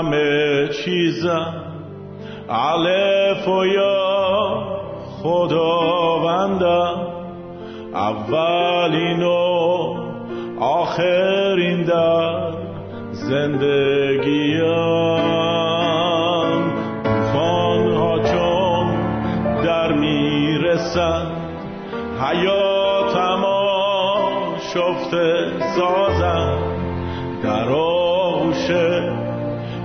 همه چیزم الف و یا خداوندم اولین و آخرین در زندگیم توفان ها چون در می‌رسن حیاتم شفته سازم در آغوش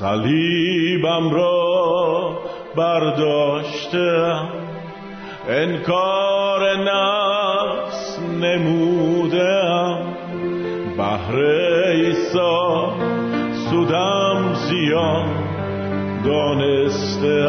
صلیبم را برداشتم. انکار نفس نمودم. بهر ایسا سودم زیان دانسته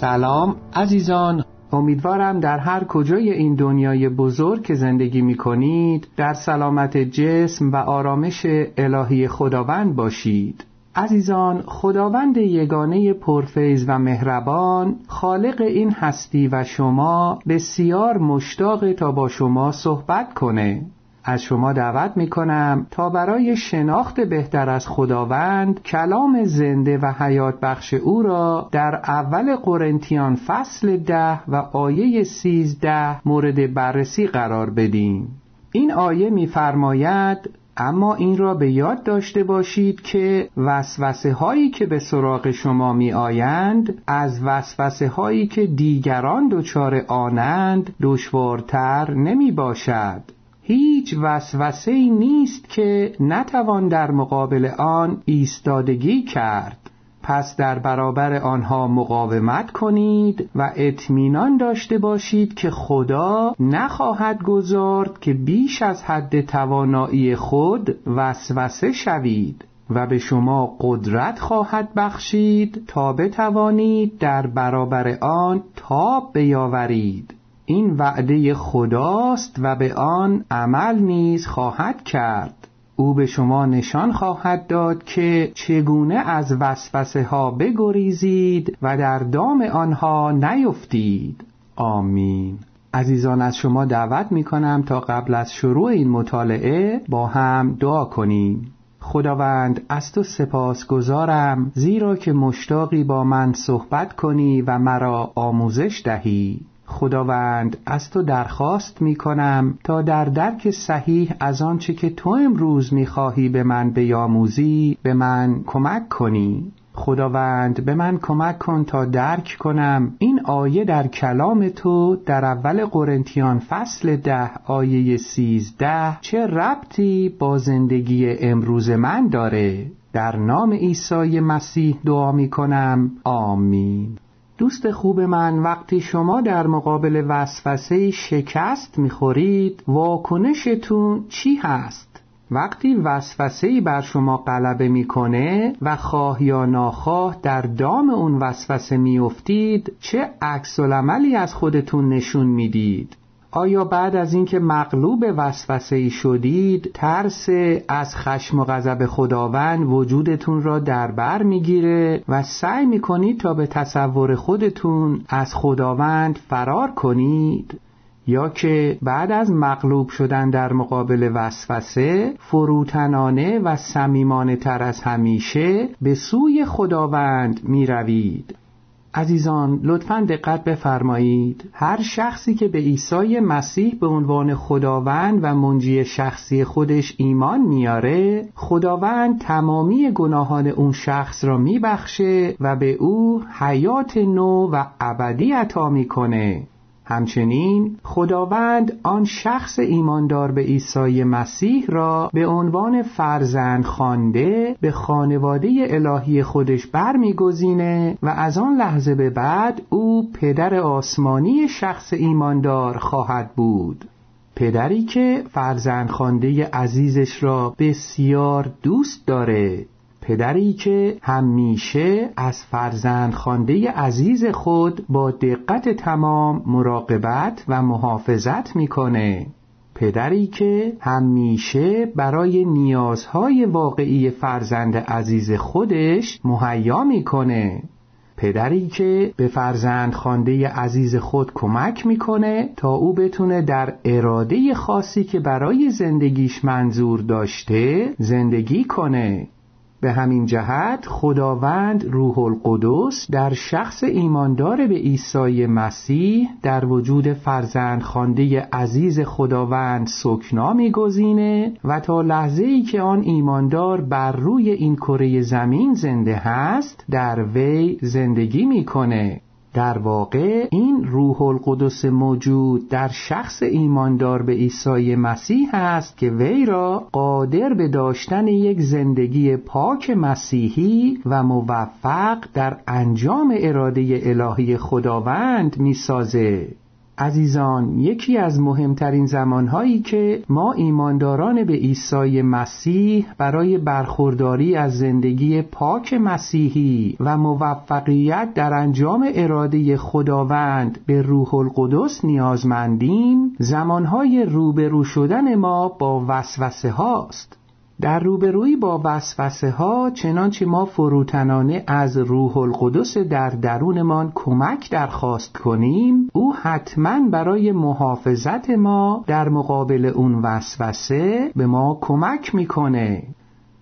سلام عزیزان. امیدوارم در هر کجای این دنیای بزرگ که زندگی می کنید در سلامت جسم و آرامش الهی خداوند باشید. عزیزان خداوند یگانه پرفیز و مهربان خالق این هستی و شما بسیار مشتاق تا با شما صحبت کنه. از شما دعوت می کنم تا برای شناخت بهتر از خداوند کلام زنده و حیات بخش او را در اول قرنتیان فصل ده و آیه سیزده مورد بررسی قرار بدیم. این آیه می‌فرماید اما این را به یاد داشته باشید که وسوسه هایی که به سراغ شما می آیند از وسوسه هایی که دیگران دچار آنند دشوارتر نمی باشد هیچ وسوسه ای نیست که نتوان در مقابل آن ایستادگی کرد. پس در برابر آنها مقاومت کنید و اطمینان داشته باشید که خدا نخواهد گذارد که بیش از حد توانایی خود وسوسه شوید و به شما قدرت خواهد بخشید تا بتوانید در برابر آن تاب بیاورید. این وعده خداست و به آن عمل نیز خواهد کرد. او به شما نشان خواهد داد که چگونه از وسوسه ها بگریزید و در دام آنها نیفتید. آمین. عزیزان از شما دعوت می کنم تا قبل از شروع این مطالعه با هم دعا کنیم. خداوند از تو سپاس گذارم زیرا که مشتاقی با من صحبت کنی و مرا آموزش دهی. خداوند از تو درخواست می کنم تا در درک صحیح از آنچه که تو امروز می خواهی به من بیاموزی به من کمک کنی. خداوند به من کمک کن تا درک کنم این آیه در کلام تو در اول قرنتیان فصل ده آیه سیزده چه ربطی با زندگی امروز من داره. در نام عیسی مسیح دعا می کنم آمین. دوست خوب من وقتی شما در مقابل وسوسه شکست می‌خورید واکنشتون چی هست؟ وقتی وسوسه بر شما غلبه می‌کنه و خواه یا ناخواه در دام اون وسوسه میافتید چه عکس عملی از خودتون نشون می‌دید آیا بعد از اینکه مغلوب وسوسه ای شدید ترس از خشم و غضب خداوند وجودتون را در بر می‌گیره و سعی می‌کنید تا به تصور خودتون از خداوند فرار کنید یا که بعد از مغلوب شدن در مقابل وسوسه فروتنانه و صمیمانه تر از همیشه به سوی خداوند می روید. عزیزان لطفا دقت بفرمایید. هر شخصی که به عیسی مسیح به عنوان خداوند و منجی شخصی خودش ایمان میاره خداوند تمامی گناهان اون شخص را میبخشه و به او حیات نو و ابدی عطا می‌کنه. همچنین خداوند آن شخص ایماندار به عیسی مسیح را به عنوان فرزند خوانده به خانواده الهی خودش برمیگزینه و از آن لحظه به بعد او پدر آسمانی شخص ایماندار خواهد بود. پدری که فرزند خوانده عزیزش را بسیار دوست داره پدری که همیشه از فرزند خانده عزیز خود با دقت تمام مراقبت و محافظت می‌کنه. پدری که همیشه برای نیازهای واقعی فرزند عزیز خودش مهیا می‌کنه. پدری که به فرزند خانده عزیز خود کمک می‌کنه تا او بتونه در اراده خاصی که برای زندگیش منظور داشته زندگی کنه. به همین جهت خداوند روح القدس در شخص ایماندار به عیسی مسیح در وجود فرزند خانده عزیز خداوند سکنا میگزینه و تا لحظه ای که آن ایماندار بر روی این کره زمین زنده هست در وی زندگی می‌کنه. در واقع این روح القدس موجود در شخص ایماندار به عیسی مسیح است که وی را قادر به داشتن یک زندگی پاک مسیحی و موفق در انجام اراده الهی خداوند می‌سازه. عزیزان یکی از مهمترین زمانهایی که ما ایمانداران به عیسی مسیح برای برخورداری از زندگی پاک مسیحی و موفقیت در انجام اراده خداوند به روح القدس نیازمندیم زمانهای روبرو شدن ما با وسوسه هاست در روبرویی با وسوسه ها چنانچه ما فروتنانه از روح القدس در درونمان کمک درخواست کنیم او حتما برای محافظت ما در مقابل اون وسوسه به ما کمک می‌کنه.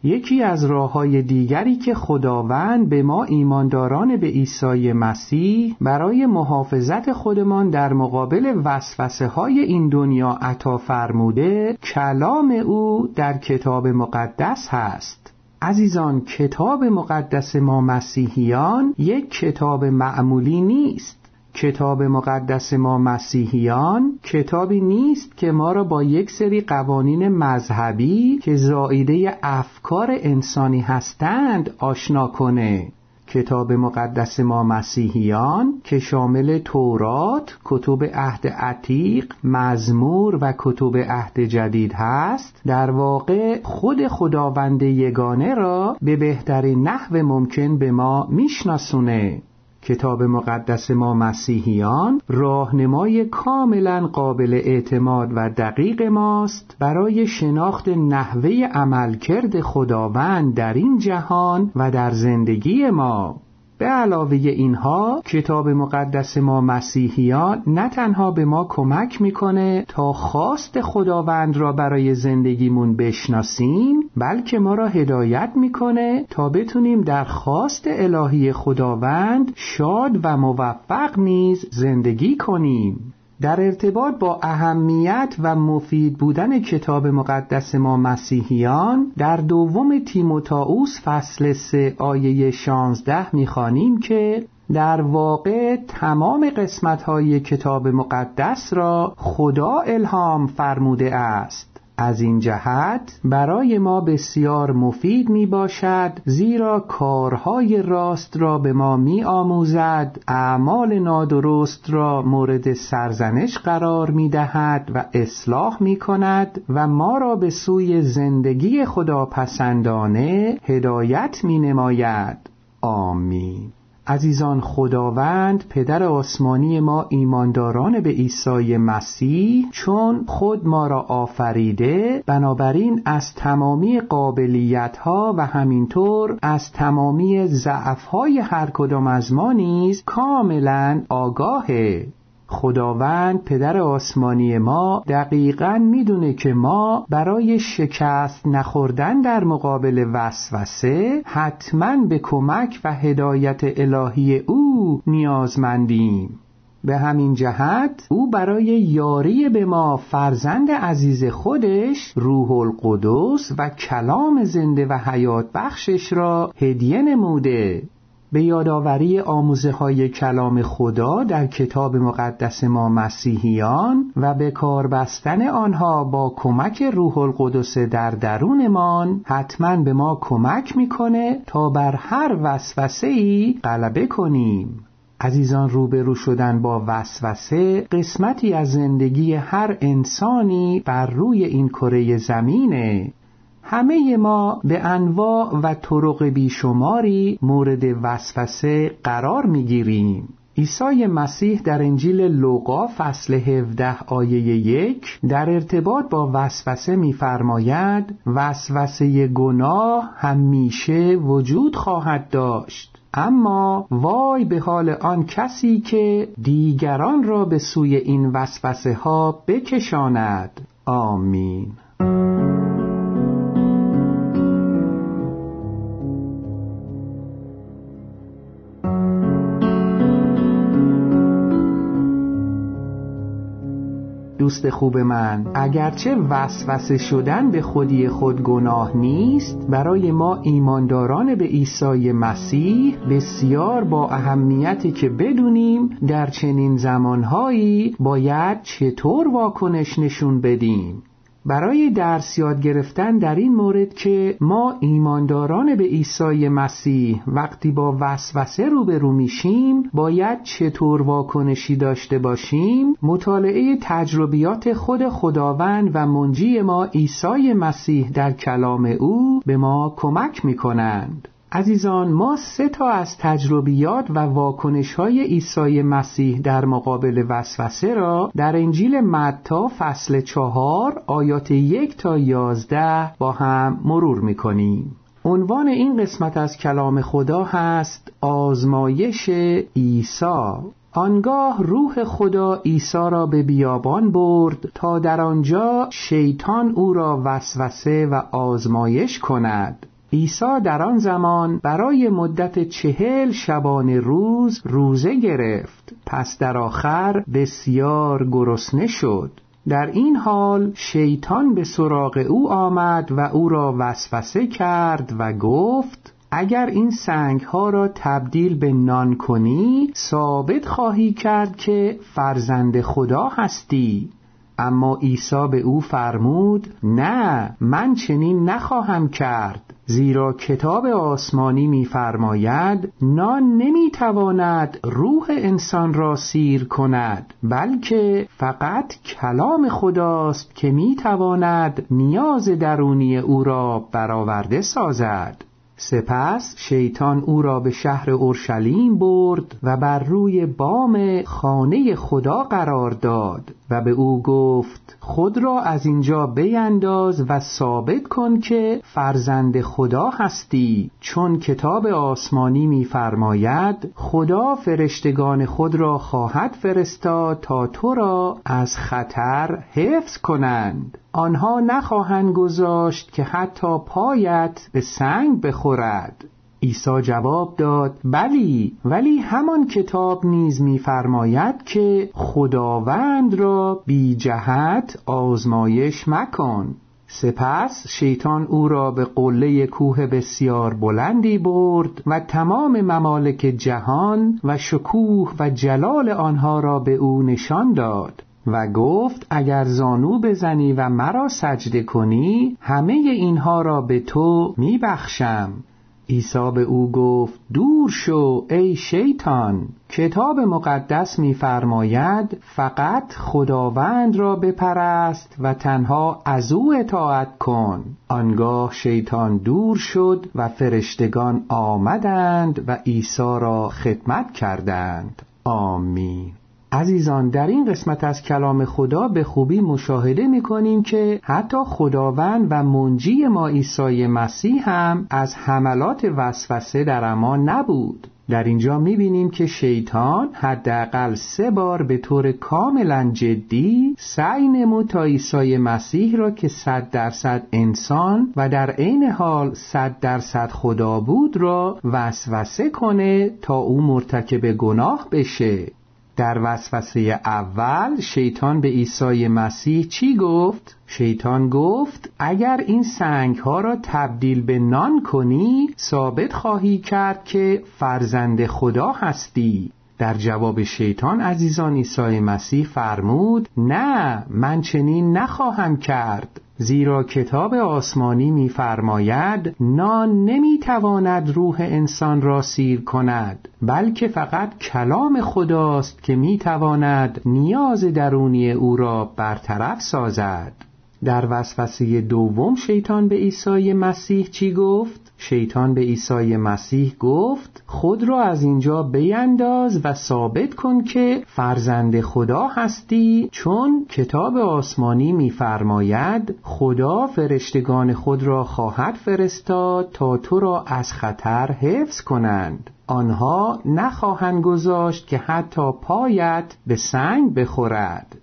یکی از راه های دیگری که خداوند به ما ایمانداران به عیسی مسیح برای محافظت خودمان در مقابل وسوسه های این دنیا عطا فرموده کلام او در کتاب مقدس هست. عزیزان کتاب مقدس ما مسیحیان یک کتاب معمولی نیست. کتاب مقدس ما مسیحیان کتابی نیست که ما را با یک سری قوانین مذهبی که زائیده افکار انسانی هستند آشنا کنه. کتاب مقدس ما مسیحیان که شامل تورات، کتب عهد عتیق، مزمور و کتب عهد جدید هست در واقع خود خداوند یگانه را به بهترین نحو ممکن به ما میشناسونه. کتاب مقدس ما مسیحیان راهنمای کاملا قابل اعتماد و دقیق ماست برای شناخت نحوه عملکرد خداوند در این جهان و در زندگی ما. به علاوه اینها کتاب مقدس ما مسیحیان نه تنها به ما کمک می‌کنه تا خواست خداوند را برای زندگیمون بشناسیم بلکه ما را هدایت می‌کنه تا بتونیم در خواست الهی خداوند شاد و موفق نیز زندگی کنیم. در ارتباط با اهمیت و مفید بودن کتاب مقدس ما مسیحیان در دوم تیموتائوس فصل سه آیه 16 می‌خوانیم که در واقع تمام قسمت های کتاب مقدس را خدا الهام فرموده است. از این جهت برای ما بسیار مفید می باشد زیرا کارهای راست را به ما می آموزد اعمال نادرست را مورد سرزنش قرار می دهد و اصلاح می کند و ما را به سوی زندگی خداپسندانه هدایت می نماید آمین. عزیزان خداوند پدر آسمانی ما ایمانداران به عیسی مسیح چون خود ما را آفریده بنابراین از تمامی قابلیت ها و همینطور از تمامی ضعف های هر کدام از ما نیز کاملا آگاهه. خداوند پدر آسمانی ما دقیقا می‌دونه که ما برای شکست نخوردن در مقابل وسوسه حتما به کمک و هدایت الهی او نیازمندیم. به همین جهت او برای یاری به ما فرزند عزیز خودش روح القدس و کلام زنده و حیات بخشش را هدیه نموده. به یادآوری آموزه های کلام خدا در کتاب مقدس ما مسیحیان و به کار بستن آنها با کمک روح القدس در درونمان حتما به ما کمک می‌کنه تا بر هر وسوسه ای غلبه کنیم. عزیزان روبرو شدن با وسوسه قسمتی از زندگی هر انسانی بر روی این کره زمینه. همه ما به انواع و طرق بیشماری مورد وسوسه قرار می‌گیریم. عیسی مسیح در انجیل لوقا فصل 17 آیه یک در ارتباط با وسوسه میفرماید وسوسه گناه همیشه وجود خواهد داشت. اما وای به حال آن کسی که دیگران را به سوی این وسوسه ها بکشاند. آمین. دوست خوب من. اگرچه وسوسه شدن به خودی خود گناه نیست برای ما ایمانداران به عیسی مسیح بسیار با اهمیتی که بدونیم در چنین زمانهایی باید چطور واکنش نشون بدیم. برای درس یاد گرفتن در این مورد که ما ایمانداران به عیسی مسیح وقتی با وسوسه روبرو میشیم باید چطور واکنشی داشته باشیم مطالعه تجربیات خود خداوند و منجی ما عیسی مسیح در کلام او به ما کمک می کنند. عزیزان ما سه تا از تجربیات و واکنش های عیسی مسیح در مقابل وسوسه را در انجیل متا فصل چهار آیات یک تا یازده با هم مرور می‌کنیم. عنوان این قسمت از کلام خدا هست آزمایش عیسی. آنگاه روح خدا عیسی را به بیابان برد تا در آنجا شیطان او را وسوسه و آزمایش کند. عیسی در آن زمان برای مدت چهل شبانه روز روزه گرفت. پس در آخر بسیار گرسنه شد. در این حال شیطان به سراغ او آمد و او را وسوسه کرد و گفت اگر این سنگ ها را تبدیل به نان کنی ثابت خواهی کرد که فرزند خدا هستی. اما عیسی به او فرمود نه من چنین نخواهم کرد. زیرا کتاب آسمانی می‌فرماید نان نمی‌تواند روح انسان را سیر کند بلکه فقط کلام خداست که می‌تواند نیاز درونی او را برآورده سازد. سپس شیطان او را به شهر اورشلیم برد و بر روی بام خانه خدا قرار داد. و به او گفت خود را از اینجا بینداز و ثابت کن که فرزند خدا هستی. چون کتاب آسمانی می‌فرماید خدا فرشتگان خود را خواهد فرستاد تا تو را از خطر حفظ کنند. آنها نخواهند گذاشت که حتی پایت به سنگ بخورد. عیسی جواب داد بلی ولی همان کتاب نیز می‌فرماید که خداوند را بی جهت آزمایش مکن. سپس شیطان او را به قله کوه بسیار بلندی برد و تمام ممالک جهان و شکوه و جلال آنها را به او نشان داد و گفت اگر زانو بزنی و مرا سجده کنی همه اینها را به تو میبخشم. عیسی به او گفت دور شو ای شیطان! کتاب مقدس می‌فرماید فقط خداوند را بپرست و تنها از او اطاعت کن. آنگاه شیطان دور شد و فرشتگان آمدند و عیسی را خدمت کردند. آمین. عزیزان در این قسمت از کلام خدا به خوبی مشاهده می کنیم که حتی خداوند و منجی ما عیسی مسیح هم از حملات وسوسه در امان نبود. در اینجا می بینیم که شیطان حداقل سه بار به طور کاملا جدی سعی نمود تا عیسی مسیح را که صد درصد انسان و در عین حال صد درصد خدا بود را وسوسه کنه تا او مرتکب گناه بشه. در وسوسه اول شیطان به عیسی مسیح چی گفت؟ شیطان گفت اگر این سنگ ها را تبدیل به نان کنی ثابت خواهی کرد که فرزند خدا هستی در جواب شیطان عزیزان عیسی مسیح فرمود نه من چنین نخواهم کرد زیرا کتاب آسمانی می‌فرماید نان نمی‌تواند روح انسان را سیر کند بلکه فقط کلام خداست که می‌تواند نیاز درونی او را برطرف سازد. در وسوسه دوم شیطان به عیسی مسیح چی گفت؟ شیطان به عیسی مسیح گفت خود را از اینجا بینداز و ثابت کن که فرزند خدا هستی چون کتاب آسمانی می‌فرماید خدا فرشتگان خود را خواهد فرستاد تا تو را از خطر حفظ کنند. آنها نخواهند گذاشت که حتی پایت به سنگ بخورد.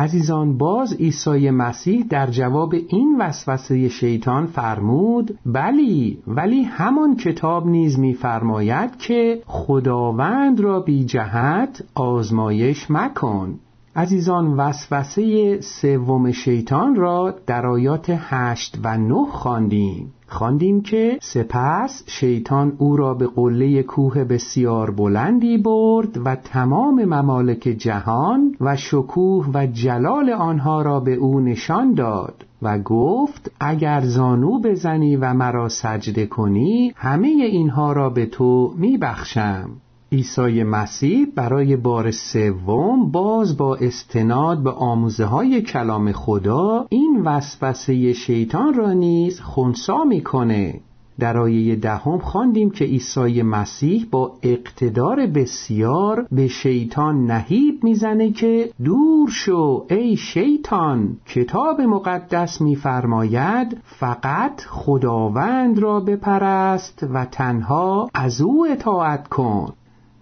عزیزان باز عیسی مسیح در جواب این وسوسه شیطان فرمود بلی ولی همان کتاب نیز میفرماید که خداوند را بی جهت آزمایش مکن. عزیزان وسوسه سوم شیطان را در آیات هشت و نه خواندیم. خواندیم که سپس شیطان او را به قله کوه بسیار بلندی برد و تمام ممالک جهان و شکوه و جلال آنها را به او نشان داد و گفت اگر زانو بزنی و مرا سجده کنی همه اینها را به تو میبخشم. عیسی مسیح برای بار سوم باز با استناد به آموزه های کلام خدا این وسوسه شیطان را نیز خونسا می‌کنه. در آیه دهم خواندیم که عیسی مسیح با اقتدار بسیار به شیطان نهیب می‌زنه که دور شو ای شیطان. کتاب مقدس میفرماید فقط خداوند را بپرست و تنها از او اطاعت کن.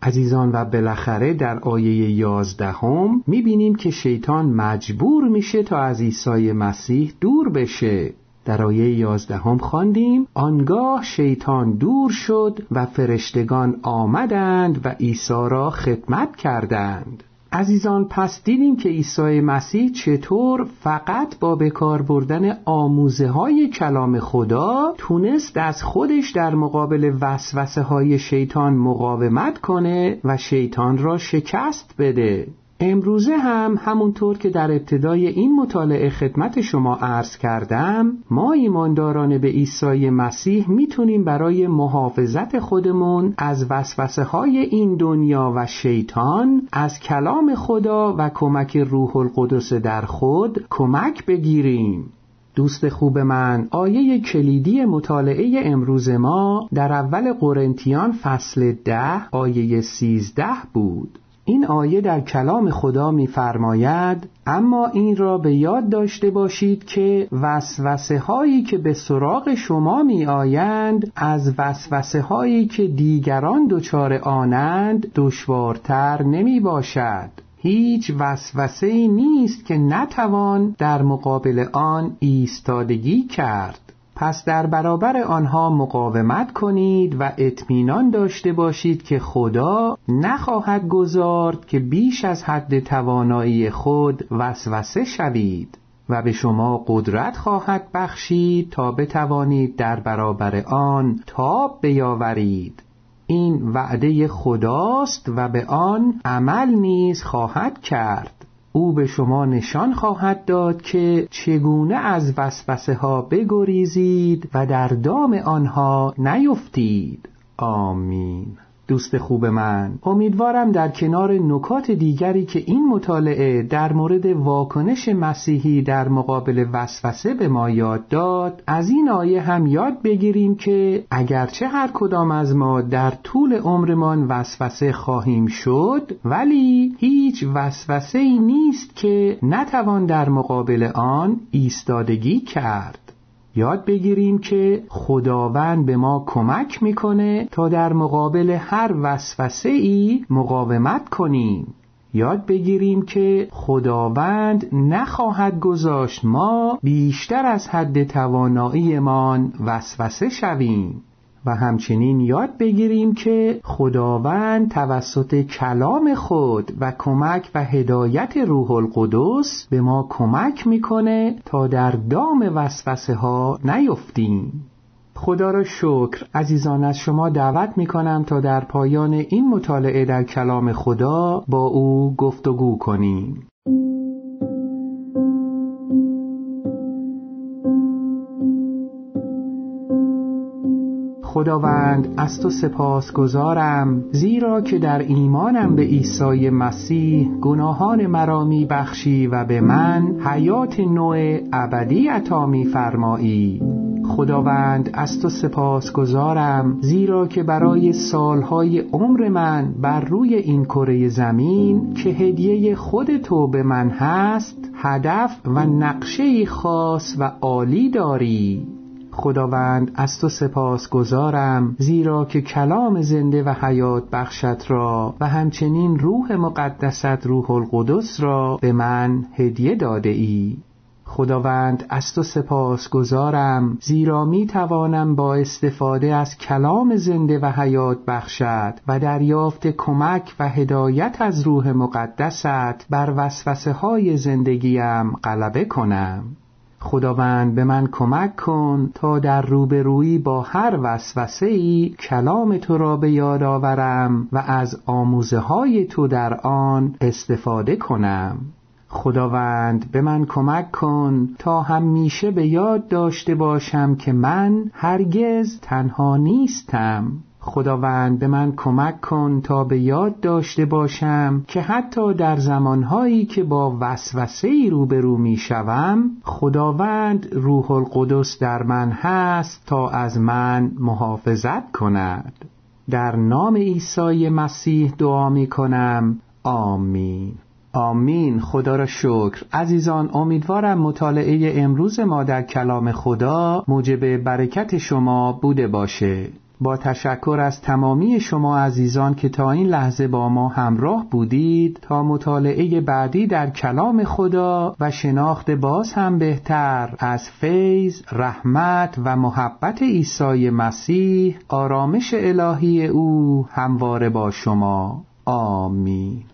عزیزان و بالاخره در آیه یازدهم می‌بینیم که شیطان مجبور میشه تا از عیسی مسیح دور بشه. در آیه یازدهم خواندیم آنگاه شیطان دور شد و فرشتگان آمدند و عیسی را خدمت کردند. عزیزان پس دیدیم که عیسی مسیح چطور فقط با بکار بردن آموزه های کلام خدا تونست از خودش در مقابل وسوسه های شیطان مقاومت کنه و شیطان را شکست بده. امروزه هم همونطور که در ابتدای این مطالعه خدمت شما عرض کردم ما ایمانداران به عیسی مسیح می‌تونیم برای محافظت خودمون از وسوسه های این دنیا و شیطان از کلام خدا و کمک روح القدس در خود کمک بگیریم. دوست خوب من آیه کلیدی مطالعه امروز ما در اول قرنتیان فصل ده آیه سیزده بود. این آیه در کلام خدا می‌فرماید اما این را به یاد داشته باشید که وسوسه هایی که به سراغ شما می آیند از وسوسه هایی که دیگران دچار آنند دشوارتر نمی باشد هیچ وسوسه نیست که نتوان در مقابل آن ایستادگی کرد. پس در برابر آنها مقاومت کنید و اطمینان داشته باشید که خدا نخواهد گذارد که بیش از حد توانایی خود وسوسه شوید و به شما قدرت خواهد بخشید تا بتوانید در برابر آن تاب بیاورید. این وعده خداست و به آن عمل نیز خواهد کرد. او به شما نشان خواهد داد که چگونه از وسوسه ها بگریزید و در دام آنها نیفتید. آمین. دوست خوب من. امیدوارم در کنار نکات دیگری که این مطالعه در مورد واکنش مسیحی در مقابل وسوسه به ما یاد داد از این آیه هم یاد بگیریم که اگرچه هر کدام از ما در طول عمرمان وسوسه خواهیم شد ولی هیچ وسوسه ای نیست که نتوان در مقابل آن ایستادگی کرد. یاد بگیریم که خداوند به ما کمک می‌کنه تا در مقابل هر وسوسه ای مقاومت کنیم. یاد بگیریم که خداوند نخواهد گذاشت ما بیشتر از حد تواناییمان وسوسه شویم. و همچنین یاد بگیریم که خداوند توسط کلام خود و کمک و هدایت روح القدس به ما کمک می‌کنه تا در دام وسوسه ها نیفتیم. خدا را شکر. عزیزان از شما دعوت می کنم تا در پایان این مطالعه در کلام خدا با او گفتگو کنیم. خداوند از تو سپاس گذارم زیرا که در ایمانم به عیسی مسیح گناهان مرا می بخشی و به من حیات نوع ابدی عطا می فرمایی خداوند از تو سپاس گذارم زیرا که برای سالهای عمر من بر روی این کره زمین که هدیه خود تو به من هست هدف و نقشه خاص و عالی داری. خداوند از تو سپاس گذارم زیرا که کلام زنده و حیات بخشت را و همچنین روح مقدست روح القدس را به من هدیه داده ای. خداوند از تو سپاس گذارم زیرا می توانم با استفاده از کلام زنده و حیات بخشد و دریافت کمک و هدایت از روح مقدست بر وسوسه های زندگیم غلبه کنم. خداوند به من کمک کن تا در روبرویی با هر وسوسه ای کلام تو را به یاد آورم و از آموزه های تو در آن استفاده کنم. خداوند به من کمک کن تا همیشه به یاد داشته باشم که من هرگز تنها نیستم. خداوند به من کمک کن تا به یاد داشته باشم که حتی در زمانهایی که با وسوسه ای روبرو می شوم خداوند روح القدس در من هست تا از من محافظت کند. در نام عیسی مسیح دعا می کنم. آمین. آمین. خدا را شکر. عزیزان امیدوارم مطالعه امروز ما در کلام خدا موجب برکت شما بوده باشه. با تشکر از تمامی شما عزیزان که تا این لحظه با ما همراه بودید. تا مطالعه بعدی در کلام خدا و شناخت باز هم بهتر. از فیض، رحمت و محبت عیسی مسیح آرامش الهی او همواره با شما. آمین.